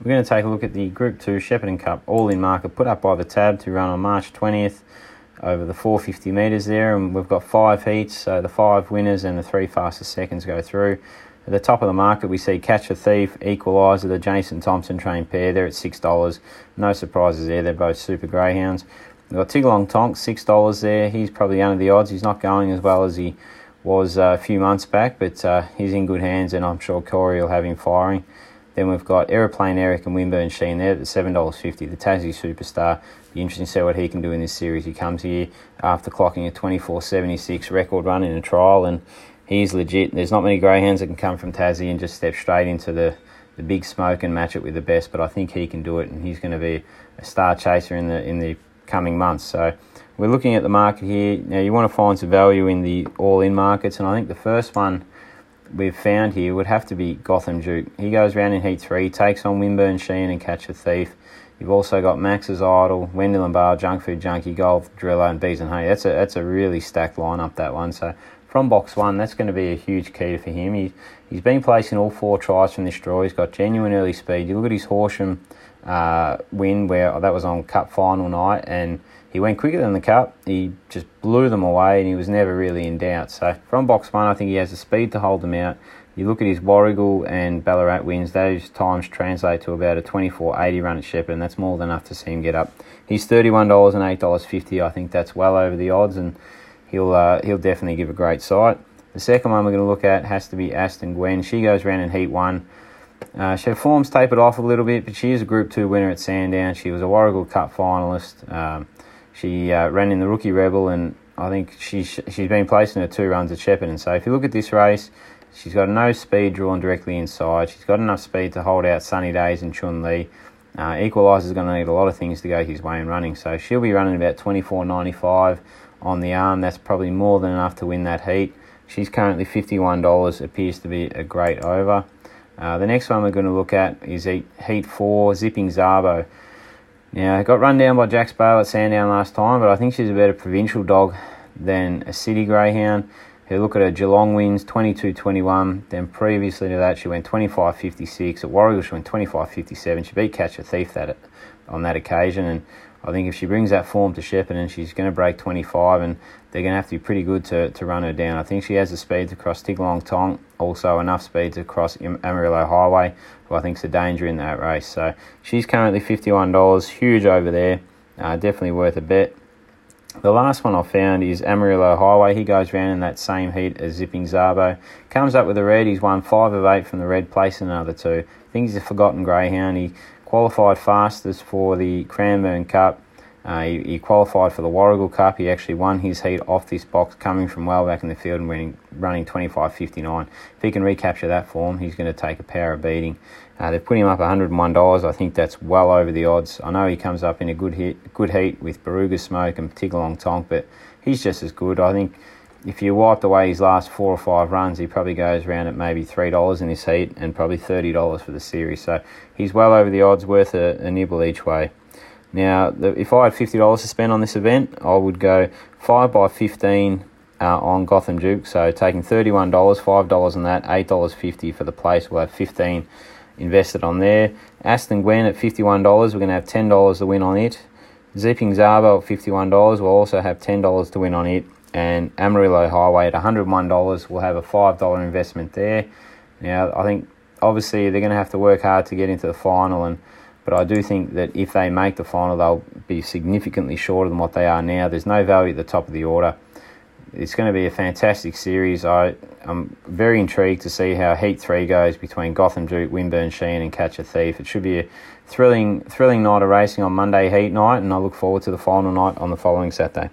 We're going to take a look at the Group 2 Shepparton Cup All In market put up by the tab to run on March 20th over the 450 metres there. And we've got five heats, so the five winners and the three fastest seconds go through. At the top of the market, we see Catch a Thief, Equaliser, the Jason Thompson trained pair. They're at $6. No surprises there, they're both super greyhounds. We've got Tigalong Tonk, $6 there. He's probably under the odds. He's not going as well as he was uh, a few months back, but uh, he's in good hands, and I'm sure Corey will have him firing. Then we've got Aeroplane Eric and Winburn Sheen there at the $7.50, the Tassie superstar. Be interesting to see what he can do in this series. He comes here after clocking a 24.76 record run in a trial, and he's legit. There's not many greyhounds that can come from Tassie and just step straight into the, the big smoke and match it with the best, but I think he can do it, and he's going to be a star chaser in the in the coming months. So we're looking at the market here. Now you want to find some value in the all-in markets, and I think the first one we've found here would have to be Gotham Duke. He goes around in Heat 3, takes on Winburn Sheen and Catch a Thief. You've also got Max's Idol, Wendell and Bar, Junk Food Junkie, Golf, Driller, and Bees and Hay. That's a, that's a really stacked lineup, that one. So from box one, that's going to be a huge key for him. He, he's been placing all four tries from this draw. He's got genuine early speed. You look at his Horsham uh, win, where that was on Cup final night, and he went quicker than the Cup. He just blew them away, and he was never really in doubt. So from box one, I think he has the speed to hold them out. You look at his Warragul and Ballarat wins; those times translate to about a 24.80 run at Shepparton, and that's more than enough to see him get up. He's thirty-one dollars and eight dollars fifty. I think that's well over the odds, and he'll uh, he'll definitely give a great sight. The second one we're going to look at has to be Aston Gwen. She goes around in Heat One. Uh, her form's tapered off a little bit, but she is a Group 2 winner at Sandown. She was a Warragul Cup finalist. Um, she uh, ran in the Rookie Rebel, and I think she's, she's been placing her two runs at Shepparton. So if you look at this race, she's got no speed drawn directly inside. She's got enough speed to hold out Sunny Days and Chun Li. Uh, Equaliser's going to need a lot of things to go his way in running, so she'll be running about 24.95 on the arm. That's probably more than enough to win that heat. She's currently $51, appears to be a great over. Uh, the next one we're going to look at is Heat 4, Zipping Zabo. Now, got run down by Jax Bale at Sandown last time, but I think she's a better provincial dog than a city greyhound. Who look at her Geelong wins 22-21. Then previously to that, she went 25-56. At Warragul, she went 25-57. She beat Catch a Thief that on that occasion, and I think if she brings that form to Shepparton, she's going to break 25, and they're going to have to be pretty good to, to run her down. I think she has the speed to cross Tigalong Tonk, also enough speed to cross Amarillo Highway, who I think is a danger in that race. So she's currently $51, huge over there, uh, definitely worth a bet. The last one I found is Amarillo Highway. He goes round in that same heat as Zipping Zabo. Comes up with a red. He's won five of eight from the red, placing another two. I think he's a forgotten greyhound. He qualified fastest for the Cranbourne Cup. Uh, he, he, qualified for the Warragul Cup. He actually won his heat off this box, coming from well back in the field and winning, running 25.59. If he can recapture that form, he's going to take a power of beating. Uh, they've put him up $101. I think that's well over the odds. I know he comes up in a good hit, good heat with Baruga Smoke and Tigalong Tonk, but he's just as good. I think if you wiped away his last four or five runs, he probably goes around at maybe three dollars in this heat and probably thirty dollars for the series. So he's well over the odds, worth a, a nibble each way. Now, the, if I had fifty dollars to spend on this event, I would go five by fifteen uh, on Gotham Duke. So taking thirty-one dollars, five dollars on that, eight dollars fifty for the place. We'll have fifteen invested on there. Aston Gwen at fifty-one dollars. We're going to have ten dollars to win on it. Zipping Zabo at fifty-one dollars. We'll also have ten dollars to win on it. And Amarillo Highway at one hundred one dollars. We'll have a five dollar investment there. Now, I think obviously they're going to have to work hard to get into the final and but I do think that if they make the final, they'll be significantly shorter than what they are now. There's no value at the top of the order. It's going to be a fantastic series. I, I'm very intrigued to see how Heat 3 goes between Gotham Duke, Winburn Sheen, and Catch a Thief. It should be a thrilling, thrilling night of racing on Monday Heat night, and I look forward to the final night on the following Saturday.